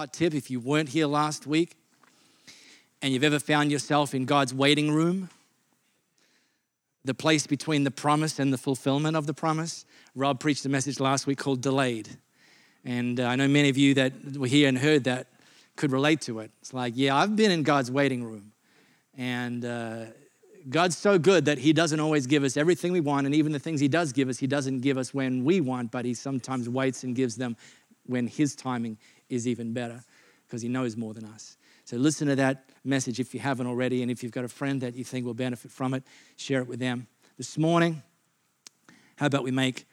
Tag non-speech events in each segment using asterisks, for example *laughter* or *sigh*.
hot tip if you weren't here last week and you've ever found yourself in God's waiting room, the place between the promise and the fulfillment of the promise. Rob preached a message last week called Delayed. And uh, I know many of you that were here and heard that could relate to it. It's like, yeah, I've been in God's waiting room. And uh, God's so good that He doesn't always give us everything we want. And even the things He does give us, He doesn't give us when we want, but He sometimes waits and gives them when His timing is even better because He knows more than us. So listen to that message if you haven't already. And if you've got a friend that you think will benefit from it, share it with them. This morning, how about we make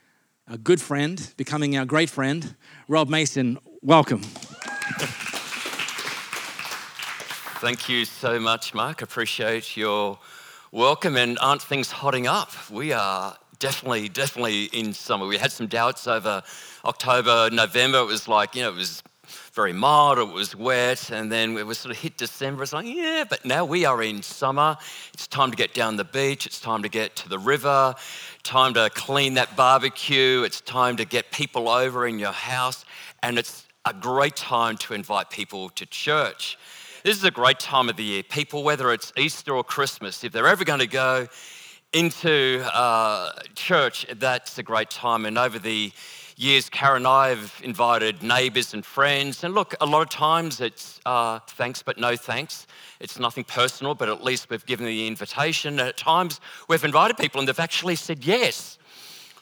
a good friend becoming our great friend? Rob Mason, welcome. Thank you so much, Mark. Appreciate your welcome. And aren't things hotting up? We are definitely, definitely in summer. We had some doubts over October, November. It was like, you know, it was very mild, it was wet, and then it was sort of hit December. It's like, yeah, but now we are in summer. It's time to get down the beach, it's time to get to the river, time to clean that barbecue, it's time to get people over in your house, and it's a great time to invite people to church. This is a great time of the year. People, whether it's Easter or Christmas, if they're ever going to go into uh, church, that's a great time. And over the years, Karen and I have invited neighbours and friends. And look, a lot of times it's uh, thanks but no thanks. It's nothing personal, but at least we've given the invitation. And at times we've invited people and they've actually said yes,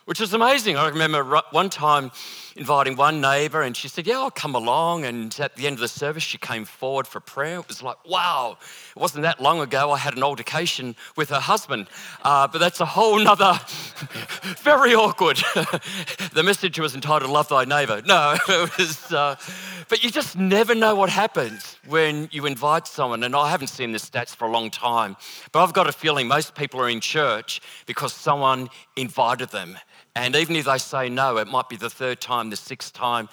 which is amazing. I remember one time inviting one neighbour, and she said, Yeah, I'll come along. And at the end of the service, she came forward for prayer. It was like, wow, it wasn't that long ago I had an altercation with her husband. Uh, but that's a whole nother, *laughs* very awkward. *laughs* the message was entitled Love Thy Neighbour. No, *laughs* it was, uh, but you just never know what happens when you invite someone. And I haven't seen the stats for a long time, but I've got a feeling most people are in church because someone invited them. And even if they say no, it might be the third time, the sixth time.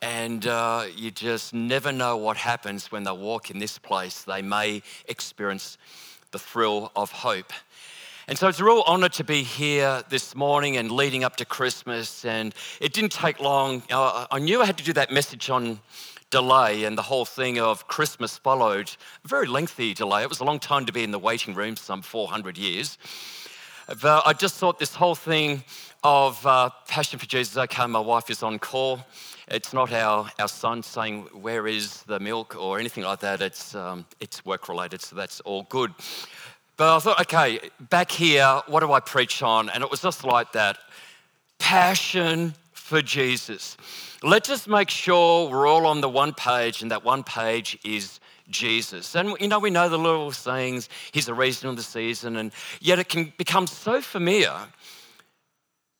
And uh, you just never know what happens when they walk in this place. They may experience the thrill of hope. And so it's a real honor to be here this morning and leading up to Christmas. And it didn't take long. Uh, I knew I had to do that message on delay, and the whole thing of Christmas followed. A very lengthy delay. It was a long time to be in the waiting room, some 400 years. But I just thought this whole thing of uh, Passion for Jesus, okay, my wife is on call. It's not our, our son saying, Where is the milk or anything like that. It's, um, it's work related, so that's all good. But I thought, okay, back here, what do I preach on? And it was just like that passion for Jesus. Let's just make sure we're all on the one page, and that one page is Jesus. And you know, we know the little sayings, He's the reason of the season, and yet it can become so familiar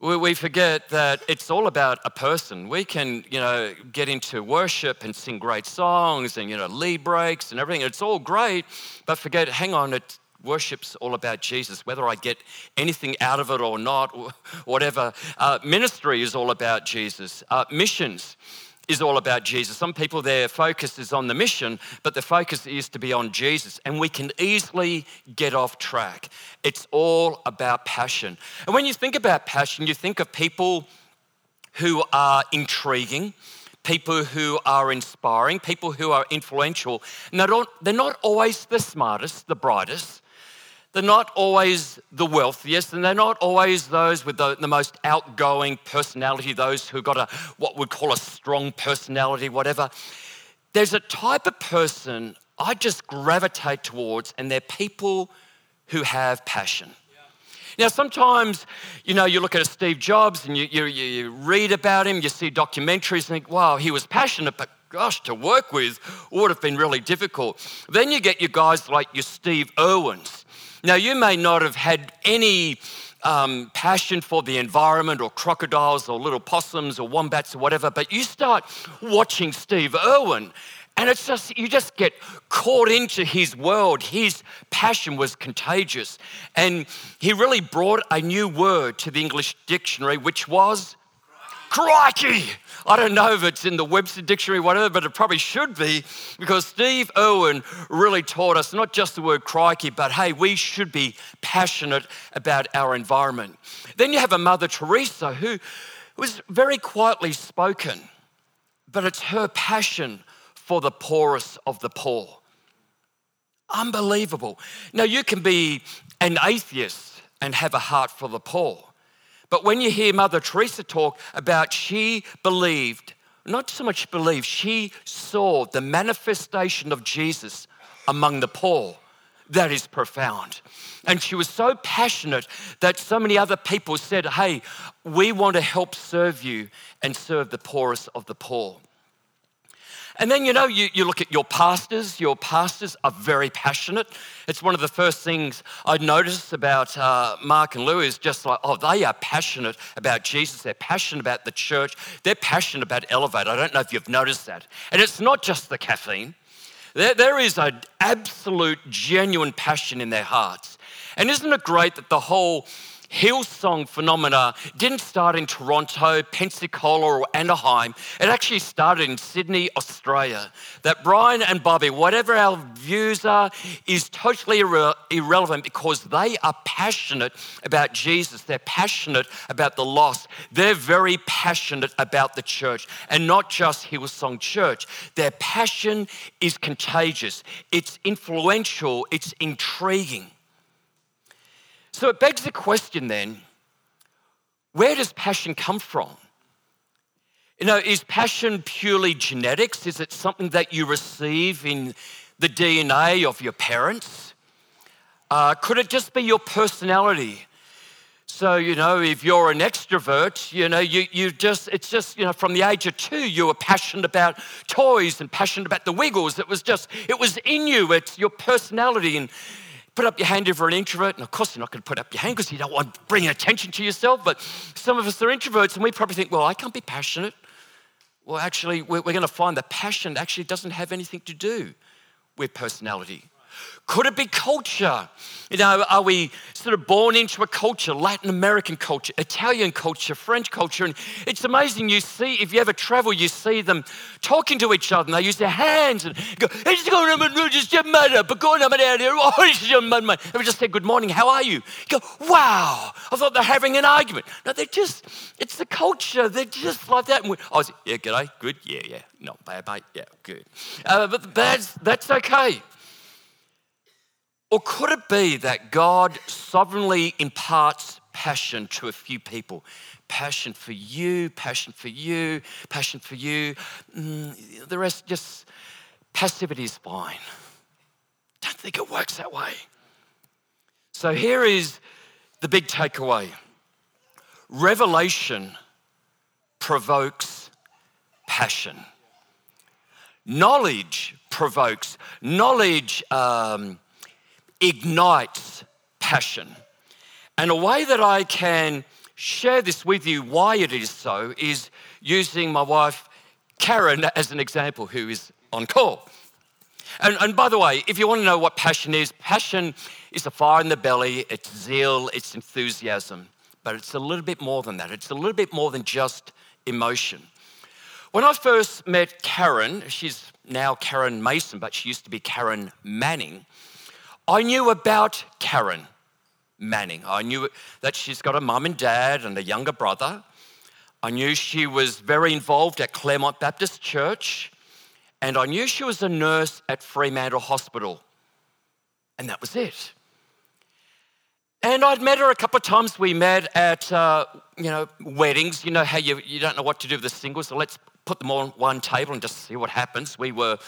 we forget that it's all about a person. We can, you know, get into worship and sing great songs and, you know, lead breaks and everything. It's all great, but forget, hang on, it, worship's all about Jesus, whether I get anything out of it or not, whatever. Uh, ministry is all about Jesus. Uh, missions is all about Jesus. Some people, their focus is on the mission, but the focus is to be on Jesus. And we can easily get off track. It's all about passion. And when you think about passion, you think of people who are intriguing, people who are inspiring, people who are influential. Not, they're not always the smartest, the brightest. They're not always the wealthiest, and they're not always those with the, the most outgoing personality, those who've got a what we'd call a strong personality, whatever. There's a type of person I just gravitate towards, and they're people who have passion. Now, sometimes, you know, you look at a Steve Jobs and you, you, you read about him, you see documentaries and think, wow, he was passionate, but gosh, to work with would have been really difficult. Then you get your guys like your Steve Irwins now, you may not have had any um, passion for the environment or crocodiles or little possums or wombats or whatever, but you start watching Steve Irwin and it's just, you just get caught into his world. His passion was contagious. And he really brought a new word to the English dictionary, which was crikey. I don't know if it's in the Webster Dictionary, whatever, but it probably should be because Steve Irwin really taught us not just the word crikey, but hey, we should be passionate about our environment. Then you have a Mother Teresa who was very quietly spoken, but it's her passion for the poorest of the poor. Unbelievable. Now, you can be an atheist and have a heart for the poor. But when you hear Mother Teresa talk about she believed, not so much believed, she saw the manifestation of Jesus among the poor. That is profound. And she was so passionate that so many other people said, Hey, we want to help serve you and serve the poorest of the poor. And then, you know, you, you look at your pastors, your pastors are very passionate. It's one of the first things I noticed about uh, Mark and Lou is just like, oh, they are passionate about Jesus. They're passionate about the church. They're passionate about Elevate. I don't know if you've noticed that. And it's not just the caffeine, there, there is an absolute, genuine passion in their hearts. And isn't it great that the whole Hillsong phenomena didn't start in Toronto, Pensacola, or Anaheim. It actually started in Sydney, Australia. That Brian and Bobby, whatever our views are, is totally irre- irrelevant because they are passionate about Jesus. They're passionate about the lost. They're very passionate about the church and not just Hillsong Church. Their passion is contagious, it's influential, it's intriguing. So it begs the question then where does passion come from? You know, is passion purely genetics? Is it something that you receive in the DNA of your parents? Uh, could it just be your personality? So, you know, if you're an extrovert, you know, you, you just, it's just, you know, from the age of two, you were passionate about toys and passionate about the wiggles. It was just, it was in you, it's your personality. And put up your hand if you're an introvert. And of course, you're not going to put up your hand because you don't want to bring attention to yourself. But some of us are introverts and we probably think, well, I can't be passionate. Well, actually, we're, we're going to find that passion actually doesn't have anything to do with personality. Could it be culture? You know, are we sort of born into a culture, Latin American culture, Italian culture, French culture? And it's amazing. You see, if you ever travel, you see them talking to each other and they use their hands and go, it's going to just your mother, but going out here, *laughs* oh, it's your mother. We just say, good morning, how are you? you? Go, wow, I thought they're having an argument. No, they're just, it's the culture. They're just like that. And we, I was, yeah, g'day, good, yeah, yeah, not bad, mate, yeah, good. Uh, but that's, that's okay. Or could it be that God sovereignly imparts passion to a few people? Passion for you, passion for you, passion for you. Mm, the rest just passivity is fine. Don't think it works that way. So here is the big takeaway revelation provokes passion. Knowledge provokes, knowledge um, ignites passion. And a way that I can share this with you, why it is so, is using my wife Karen as an example, who is on call. And, and, by the way, if you want to know what passion is, passion is a fire in the belly, it's zeal, it's enthusiasm. But it's a little bit more than that. It's a little bit more than just emotion. When I first met Karen, she's now Karen Mason, but she used to be Karen Manning. I knew about Karen Manning. I knew that she's got a mum and dad and a younger brother. I knew she was very involved at Claremont Baptist Church. And I knew she was a nurse at Fremantle Hospital. And that was it. And I'd met her a couple of times. We met at, uh, you know, weddings. You know how you, you don't know what to do with the singles, so let's put them all on one table and just see what happens. We were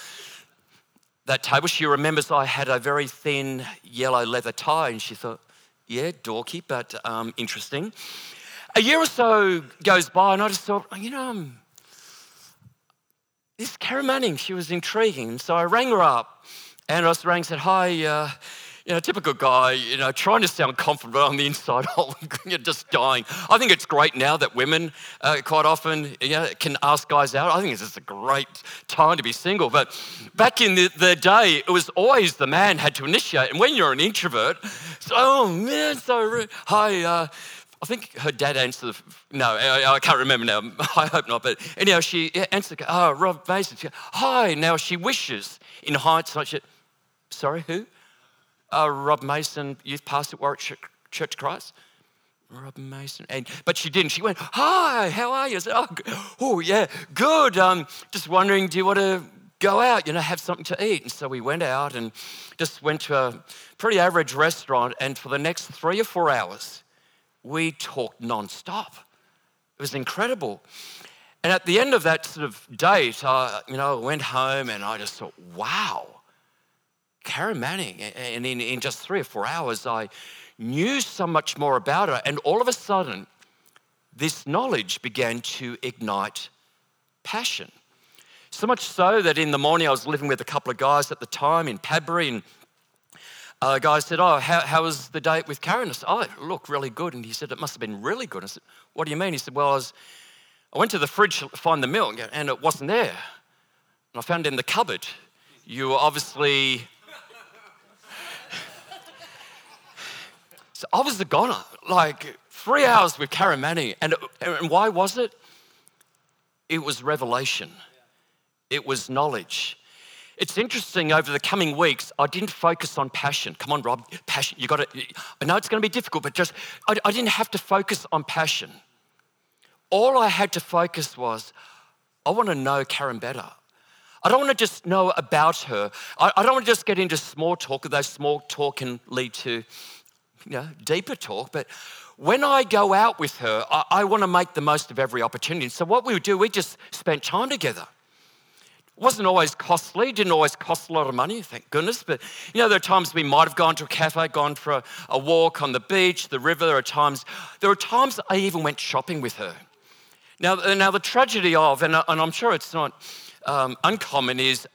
that table. She remembers I had a very thin yellow leather tie, and she thought, yeah, dorky, but um, interesting. A year or so goes by, and I just thought, you know, um, this Karen Manning, she was intriguing. So I rang her up, and I rang and said, hi, uh, you know, typical guy, you know, trying to sound confident, but on the inside, *laughs* you're just dying. I think it's great now that women uh, quite often you know, can ask guys out. I think it's just a great time to be single. But back in the, the day, it was always the man had to initiate. And when you're an introvert, oh man, so hi. Uh, I think her dad answered. The, no, I, I, can't remember now. *laughs* I hope not. But anyhow, she answered. Oh, Rob Mason. She, hi. Now she wishes in hindsight. She, Sorry, who? Uh, Rob Mason, youth pastor at Warwick Church Christ. Rob Mason. And, but she didn't. She went, Hi, how are you? I said, Oh, oh yeah, good. Um, just wondering, do you want to go out, you know, have something to eat. And so we went out and just went to a pretty average restaurant. And for the next three or four hours, we talked nonstop. It was incredible. And at the end of that sort of date, I, you know, went home and I just thought, wow, Karen Manning. And in, in just three or four hours, I knew so much more about her. And all of a sudden, this knowledge began to ignite passion. So much so that in the morning I was living with a couple of guys at the time in Padbury, and a guy said, Oh, how, how was the date with Karen? I said, Oh, look, really good. And he said, It must have been really good. I said, What do you mean? He said, Well, I, was, I went to the fridge to find the milk, and it wasn't there. And I found it in the cupboard. You were obviously. So I was the goner. Like, three hours with Karen Manning. And, and why was it? It was revelation, it was knowledge. It's interesting over the coming weeks, I didn't focus on passion. Come on, Rob, passion. You got to, I know it's going to be difficult, but just, I, I didn't have to focus on passion. All I had to focus was, I want to know Karen better. I don't want to just know about her. I, I don't want to just get into small talk, although small talk can lead to you know, deeper talk, but when I go out with her, I, I want to make the most of every opportunity. So, what we would do, we just spent time together. It wasn't always costly, didn't always cost a lot of money, thank goodness. But you know, there are times we might have gone to a cafe, gone for a, a walk on the beach, the river. There are times, there are times I even went shopping with her. Now, now the tragedy of, and, and I'm sure it's not um, uncommon, is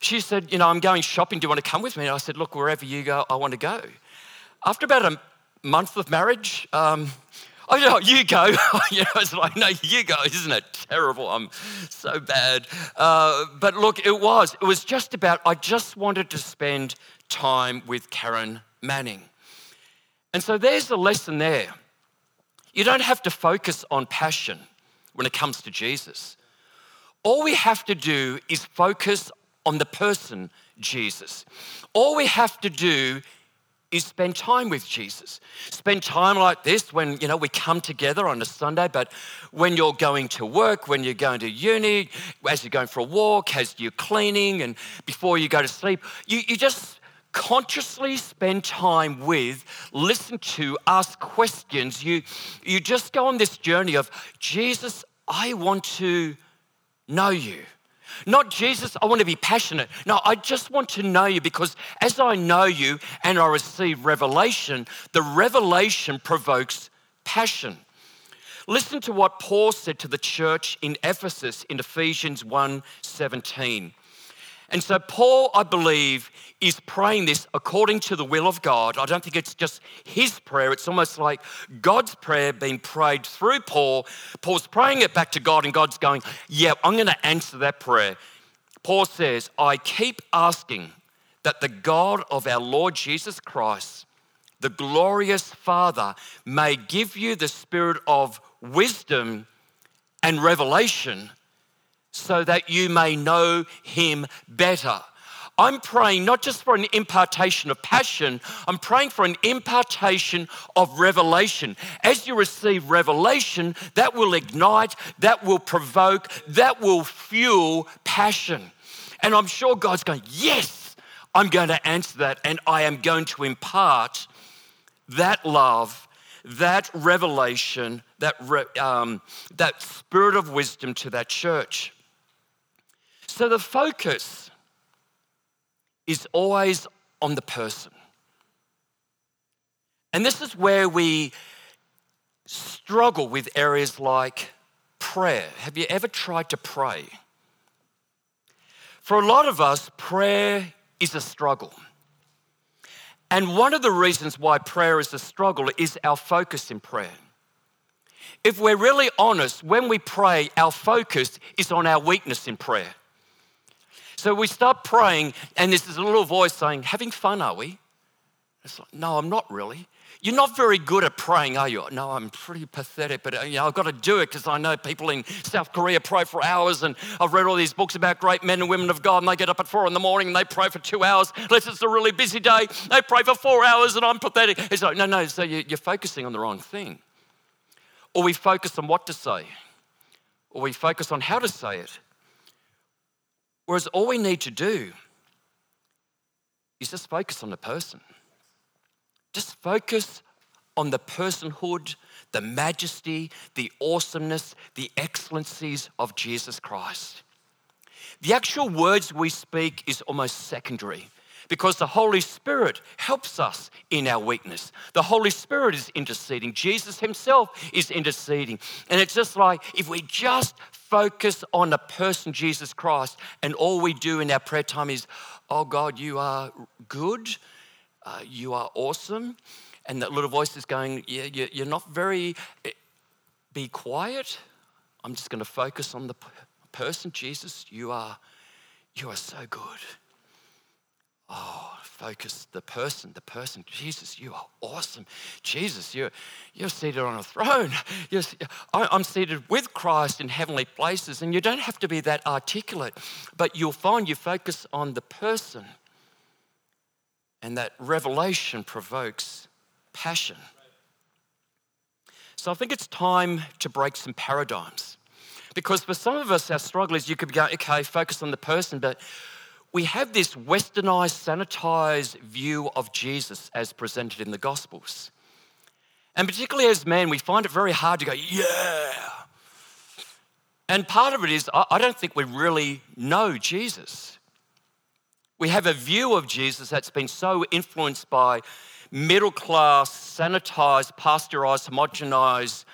she said, You know, I'm going shopping. Do you want to come with me? And I said, Look, wherever you go, I want to go. After about a month of marriage. Um, oh, know, you go. *laughs* you know, it's like, no, you go. Isn't it terrible? I'm so bad. Uh, but look, it was. It was just about, I just wanted to spend time with Karen Manning. And so there's the lesson there. You don't have to focus on passion when it comes to Jesus. All we have to do is focus on the person Jesus. All we have to do is spend time with Jesus. Spend time like this when, you know, we come together on a Sunday, but when you're going to work, when you're going to uni, as you're going for a walk, as you're cleaning, and before you go to sleep, you, you just consciously spend time with, listen to, ask questions. You, you just go on this journey of, Jesus, I want to know you. Not Jesus, I want to be passionate. No, I just want to know you because as I know you and I receive revelation, the revelation provokes passion. Listen to what Paul said to the church in Ephesus in Ephesians 1 17. And so, Paul, I believe, is praying this according to the will of God. I don't think it's just his prayer, it's almost like God's prayer being prayed through Paul. Paul's praying it back to God, and God's going, Yeah, I'm going to answer that prayer. Paul says, I keep asking that the God of our Lord Jesus Christ, the glorious Father, may give you the spirit of wisdom and revelation so that you may know him better. I'm praying not just for an impartation of passion, I'm praying for an impartation of revelation. As you receive revelation, that will ignite, that will provoke, that will fuel passion. And I'm sure God's going, Yes, I'm going to answer that, and I am going to impart that love, that revelation, that, um, that spirit of wisdom to that church. So the focus is always on the person. And this is where we struggle with areas like prayer. Have you ever tried to pray? For a lot of us, prayer is a struggle. And one of the reasons why prayer is a struggle is our focus in prayer. If we're really honest, when we pray, our focus is on our weakness in prayer. So we start praying, and there's this little voice saying, Having fun, are we? It's like, No, I'm not really. You're not very good at praying, are you? No, I'm pretty pathetic, but uh, you know, I've got to do it because I know people in South Korea pray for hours, and I've read all these books about great men and women of God, and they get up at four in the morning and they pray for two hours. Unless it's a really busy day, they pray for four hours, and I'm pathetic. It's like, no, no, so you're focusing on the wrong thing. Or we focus on what to say, or we focus on how to say it. Whereas all we need to do is just focus on the person. Just focus on the personhood, the majesty, the awesomeness, the excellencies of Jesus Christ. The actual words we speak is almost secondary because the Holy Spirit helps us in our weakness. The Holy Spirit is interceding. Jesus himself is interceding. And it's just like if we just focus on the person Jesus Christ and all we do in our prayer time is, oh God, you are good, uh, you are awesome. And that little voice is going, yeah, you're not very, eh, be quiet. I'm just going to focus on the person, Jesus, you are, you are so good. Oh, focus the person, the person. Jesus, you are awesome. Jesus, you're, you're seated on a throne. You're, I'm seated with Christ in heavenly places. And you don't have to be that articulate, but you'll find you focus on the person. And that revelation provokes passion. So I think it's time to break some paradigms. Because for some of us, our struggle is you could going, okay, focus on the person, but we have this westernized, sanitized view of Jesus as presented in the Gospels. And particularly as men, we find it very hard to go, yeah. And part of it is, I don't think we really know Jesus. We have a view of Jesus that's been so influenced by middle class, sanitized, pasteurized, homogenized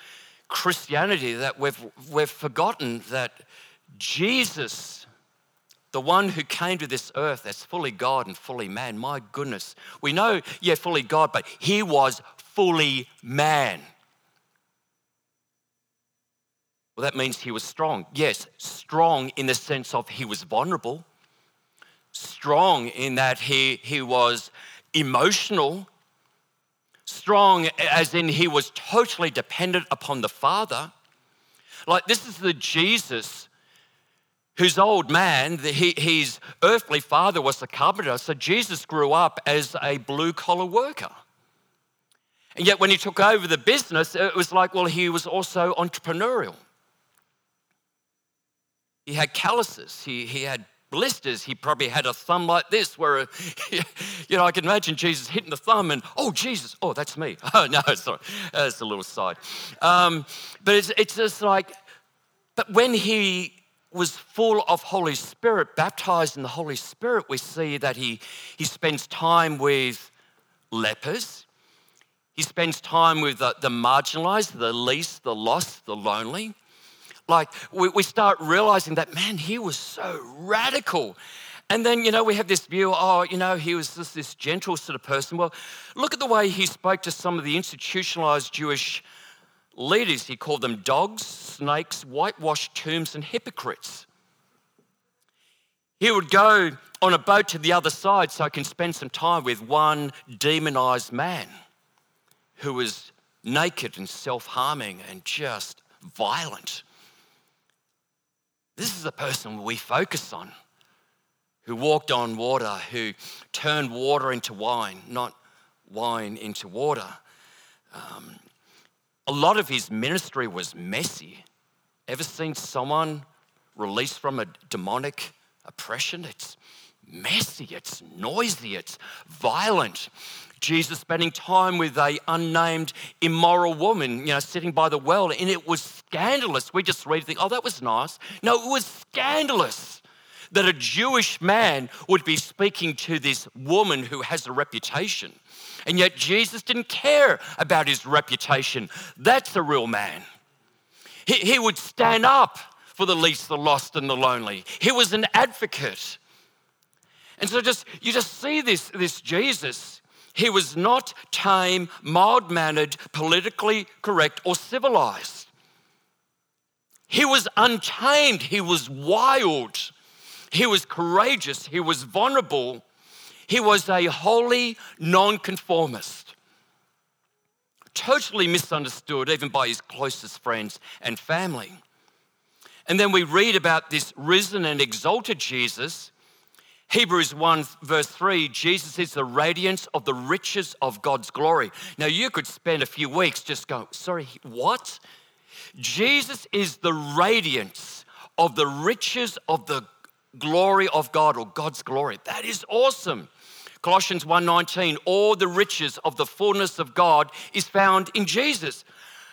Christianity that we've, we've forgotten that Jesus the one who came to this earth as fully God and fully man. My goodness. We know, yeah, fully God, but he was fully man. Well, that means he was strong. Yes, strong in the sense of he was vulnerable, strong in that he, he was emotional, strong as in he was totally dependent upon the Father. Like, this is the Jesus whose old man, he, his earthly father was a carpenter. So Jesus grew up as a blue collar worker. And yet, when he took over the business, it was like, well, he was also entrepreneurial. He had calluses, he, he had blisters. He probably had a thumb like this, where, *laughs* you know, I can imagine Jesus hitting the thumb and, oh, Jesus, oh, that's me. *laughs* Oh, no, sorry, that's a little side. Um, but it's, it's just like, but when he was full of Holy Spirit, baptized in the Holy Spirit, we see that he, he spends time with lepers. He spends time with the, the marginalized, the least, the lost, the lonely. Like, we, we start realizing that, man, he was so radical. And then, you know, we have this view, oh, you know, he was just this gentle sort of person. Well, look at the way he spoke to some of the institutionalized Jewish leaders. He called them dogs, snakes, whitewashed tombs, and hypocrites. He would go on a boat to the other side so I can spend some time with one demonized man who was naked and self harming and just violent. This is the person we focus on who walked on water, who turned water into wine, not wine into water. Um, a lot of his ministry was messy. Ever seen someone released from a demonic oppression? It's messy, it's noisy, it's violent. Jesus spending time with a unnamed immoral woman, you know, sitting by the well, and it was scandalous. We just read think, oh, that was nice. No, it was scandalous that a Jewish man would be speaking to this woman who has a reputation. And yet Jesus didn't care about his reputation. That's a real man. He, he would stand up for the least, the lost, and the lonely. He was an advocate. And so just you just see this, this Jesus. He was not tame, mild mannered, politically correct, or civilized. He was untamed. He was wild. He was courageous. He was vulnerable. He was a holy nonconformist, totally misunderstood even by his closest friends and family. And then we read about this risen and exalted Jesus. Hebrews 1, verse 3 Jesus is the radiance of the riches of God's glory. Now, you could spend a few weeks just going, sorry, what? Jesus is the radiance of the riches of the glory of God or God's glory. That is awesome. Colossians 1:19, all the riches of the fullness of God is found in Jesus.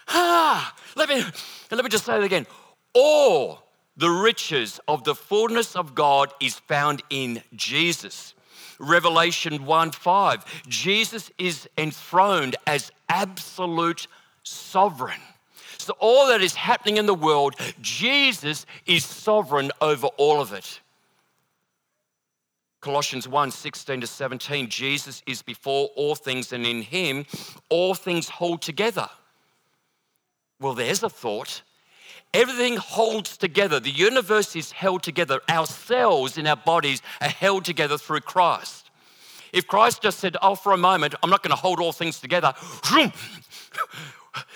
Ah, let me let me just say it again. All the riches of the fullness of God is found in Jesus. Revelation 1 5. Jesus is enthroned as absolute sovereign. So, all that is happening in the world, Jesus is sovereign over all of it. Colossians 1 16 to 17, Jesus is before all things, and in him all things hold together. Well, there's a thought. Everything holds together. The universe is held together. Our cells in our bodies are held together through Christ. If Christ just said, Oh, for a moment, I'm not going to hold all things together,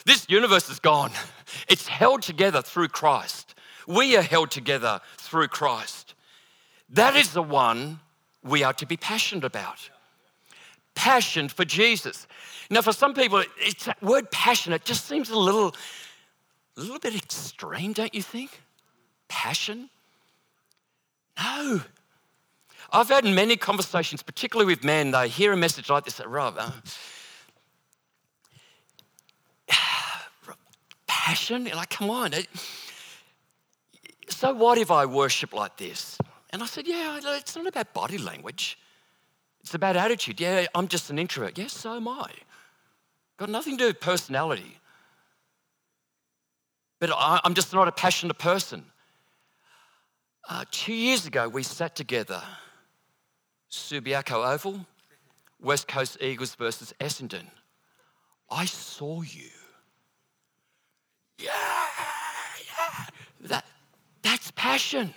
this universe is gone. It's held together through Christ. We are held together through Christ. That is the one we are to be passionate about. Passion for Jesus. Now, for some people, it's that word passionate just seems a little a little bit extreme, don't you think? Passion? No. I've had many conversations, particularly with men, they hear a message like this, Rob, uh, *sighs* passion? You're like, come on. So what if I worship like this? And I said, yeah, it's not about body language. It's about attitude. Yeah, I'm just an introvert. Yes, so am I. Got nothing to do with personality but I, am just not a passionate person. Uh, two years ago, we sat together, Subiaco Oval, West Coast Eagles versus Essendon. I saw you. Yeah, yeah. That, that's passion.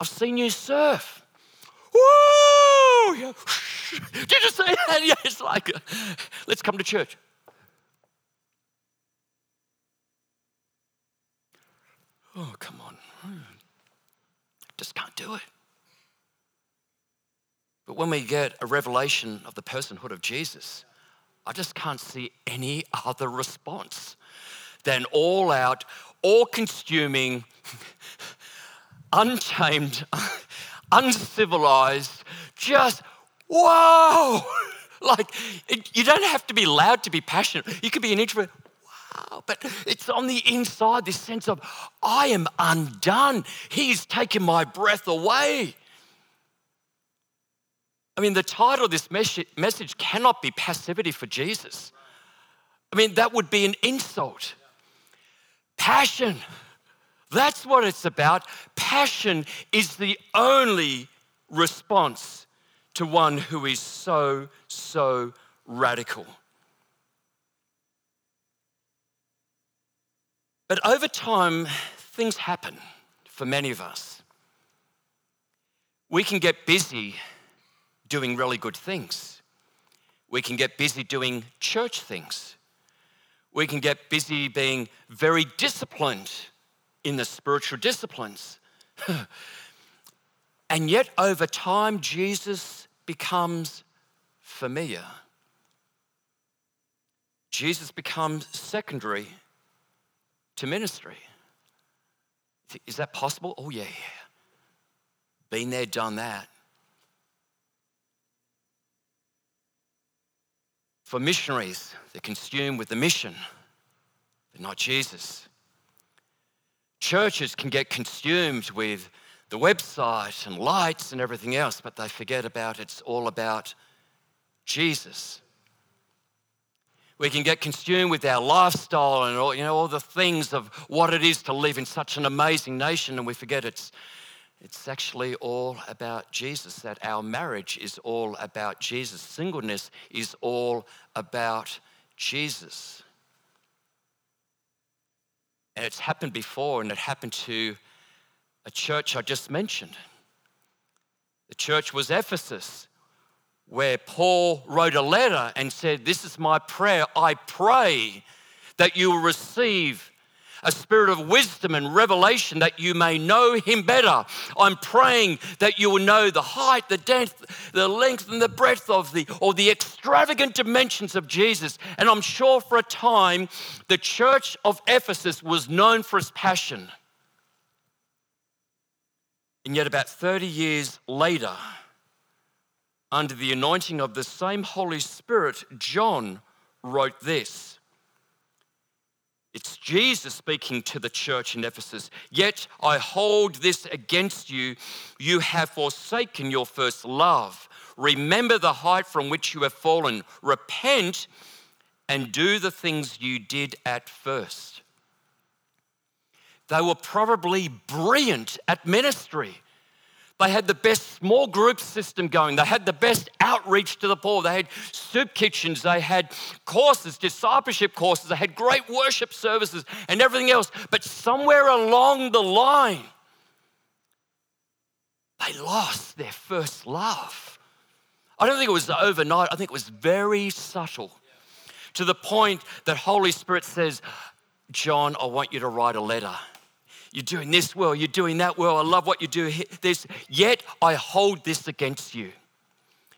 I've seen you surf. Woo! *laughs* Did you say that? *laughs* Yeah, it's like, uh, let's come to church. Oh, come on. Just can't do it. But when we get a revelation of the personhood of Jesus, I just can't see any other response than all out, all consuming, *laughs* untamed, *laughs* uncivilized, just whoa! *laughs* like, it, you don't have to be loud to be passionate. You could be an introvert wow, but it's on the inside, this sense of, I am undone. He's taken my breath away. I mean, the title of this message cannot be passivity for Jesus. I mean, that would be an insult. Passion. That's what it's about. Passion is the only response to one who is so, so radical. But over time, things happen for many of us. We can get busy doing really good things. We can get busy doing church things. We can get busy being very disciplined in the spiritual disciplines. *laughs* and yet, over time, Jesus becomes familiar. Jesus becomes secondary to ministry. Is that possible? Oh, yeah. Been there, done that. For missionaries, they're consumed with the mission, but not Jesus. Churches can get consumed with the website and lights and everything else, but they forget about it's all about Jesus. We can get consumed with our lifestyle and all, you know, all the things of what it is to live in such an amazing nation, and we forget it's, it's actually all about Jesus, that our marriage is all about Jesus. Singleness is all about Jesus. And it's happened before, and it happened to a church I just mentioned. The church was Ephesus where Paul wrote a letter and said, This is my prayer. I pray that you will receive a spirit of wisdom and revelation that you may know him better. I'm praying that you will know the height, the depth, the length, and the breadth of the, or the extravagant dimensions of Jesus. And I'm sure for a time the church of Ephesus was known for its passion. And yet, about 30 years later, under the anointing of the same Holy Spirit, John wrote this. It's Jesus speaking to the church in Ephesus. Yet I hold this against you. You have forsaken your first love. Remember the height from which you have fallen. Repent and do the things you did at first. They were probably brilliant at ministry. They had the best small group system going. They had the best outreach to the poor. They had soup kitchens. They had courses, discipleship courses. They had great worship services and everything else. But somewhere along the line, they lost their first love. I don't think it was overnight. I think it was very subtle to the point that Holy Spirit says, John, I want you to write a letter you're doing this well, you're doing that well, I love what you do. This, yet I hold this against you.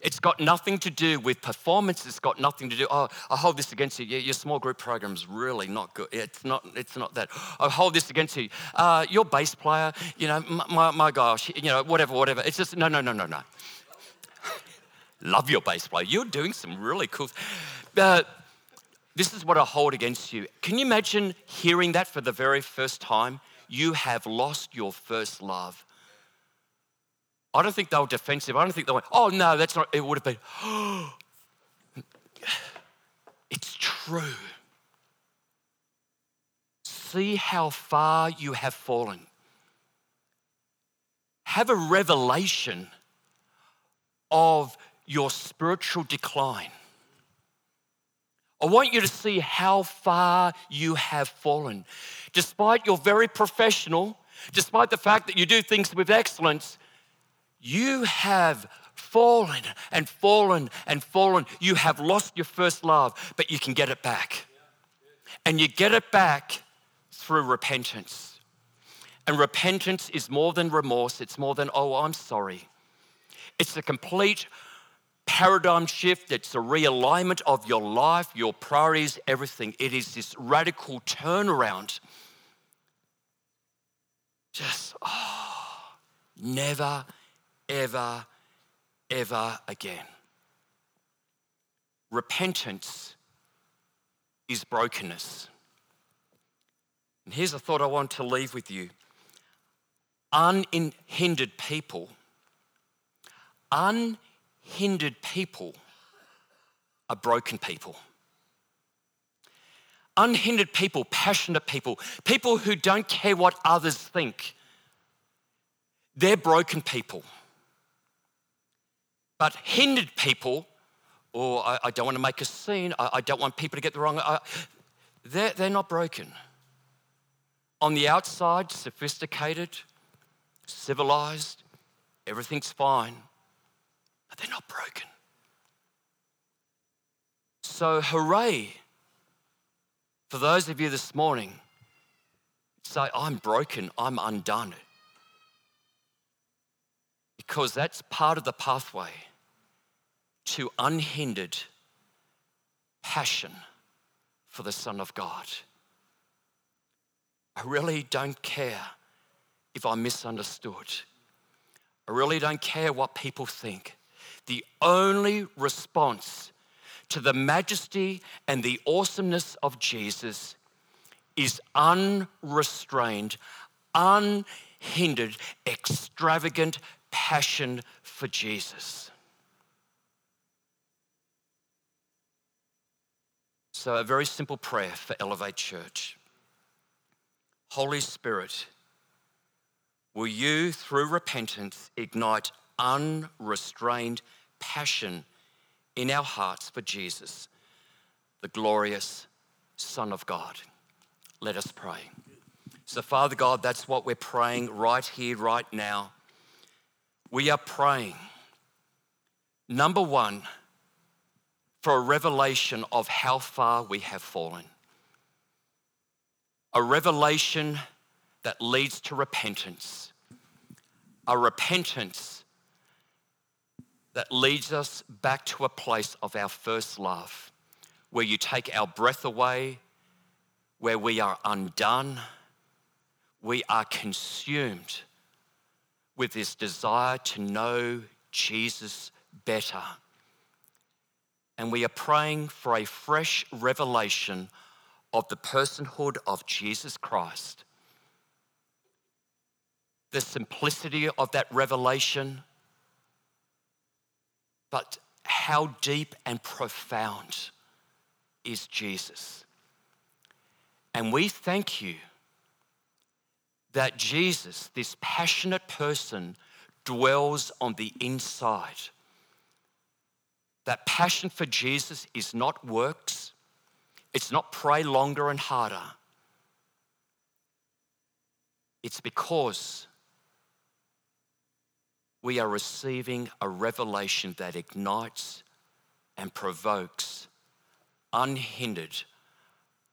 It's got nothing to do with performance. It's got nothing to do. Oh, I hold this against you. Your small group program is really not good. It's not. It's not that. I hold this against you. Uh, your bass player. You know, my, my gosh. You know, whatever, whatever. It's just no, no, no, no, no. *laughs* Love your bass player. You're doing some really cool. Uh, this is what I hold against you. Can you imagine hearing that for the very first time? You have lost your first love. I don't think they were defensive. I don't think they went, oh no, that's not, it would have been, oh, *gasps* it's true. See how far you have fallen. Have a revelation of your spiritual decline. I want you to see how far you have fallen. Despite you're very professional, despite the fact that you do things with excellence, you have fallen and fallen and fallen. You have lost your first love, but you can get it back. And you get it back through repentance. And repentance is more than remorse, it's more than, oh, I'm sorry. It's a complete paradigm shift, it's a realignment of your life, your priorities, everything. It is this radical turnaround. Just, oh, never, ever, ever again. Repentance is brokenness. And here's a thought I want to leave with you unhindered people, unhindered people are broken people. Unhindered people, passionate people, people who don't care what others think, they're broken people. But hindered people, or I, I don't want to make a scene, I, I, don't want people to get the wrong, I, they're, they're not broken. On the outside, sophisticated, civilized, everything's fine but they're not broken. So, hooray for those of you this morning say, I'm broken, I'm undone. Because that's part of the pathway to unhindered passion for the Son of God. I really don't care if I'm misunderstood. I really don't care what people think the only response to the majesty and the awesomeness of Jesus is unrestrained, unhindered, extravagant passion for Jesus. So, a very simple prayer for Elevate Church. Holy Spirit, will you, through repentance, ignite unrestrained passion in our hearts for Jesus, the glorious Son of God. Let us pray. So, Father God, that's what we're praying right here, right now. We are praying, number one, for a revelation of how far we have fallen. a revelation that leads to repentance, a repentance that leads us back to a place of our first love, where you take our breath away, where we are undone, we are consumed with this desire to know Jesus better. And we are praying for a fresh revelation of the personhood of Jesus Christ. The simplicity of that revelation, but how deep and profound is Jesus. And we thank you that Jesus, this passionate person, dwells on the inside. That passion for Jesus is not works, it's not pray longer and harder. It's because we are receiving a revelation that ignites and provokes unhindered,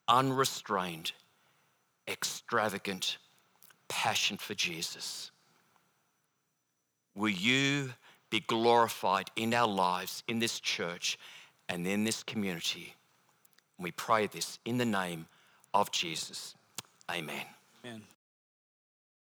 unrestrained, extravagant passion for Jesus. Will you be glorified in our lives, in this church, and in this community? We pray this in the name of Jesus. Amen. Amen.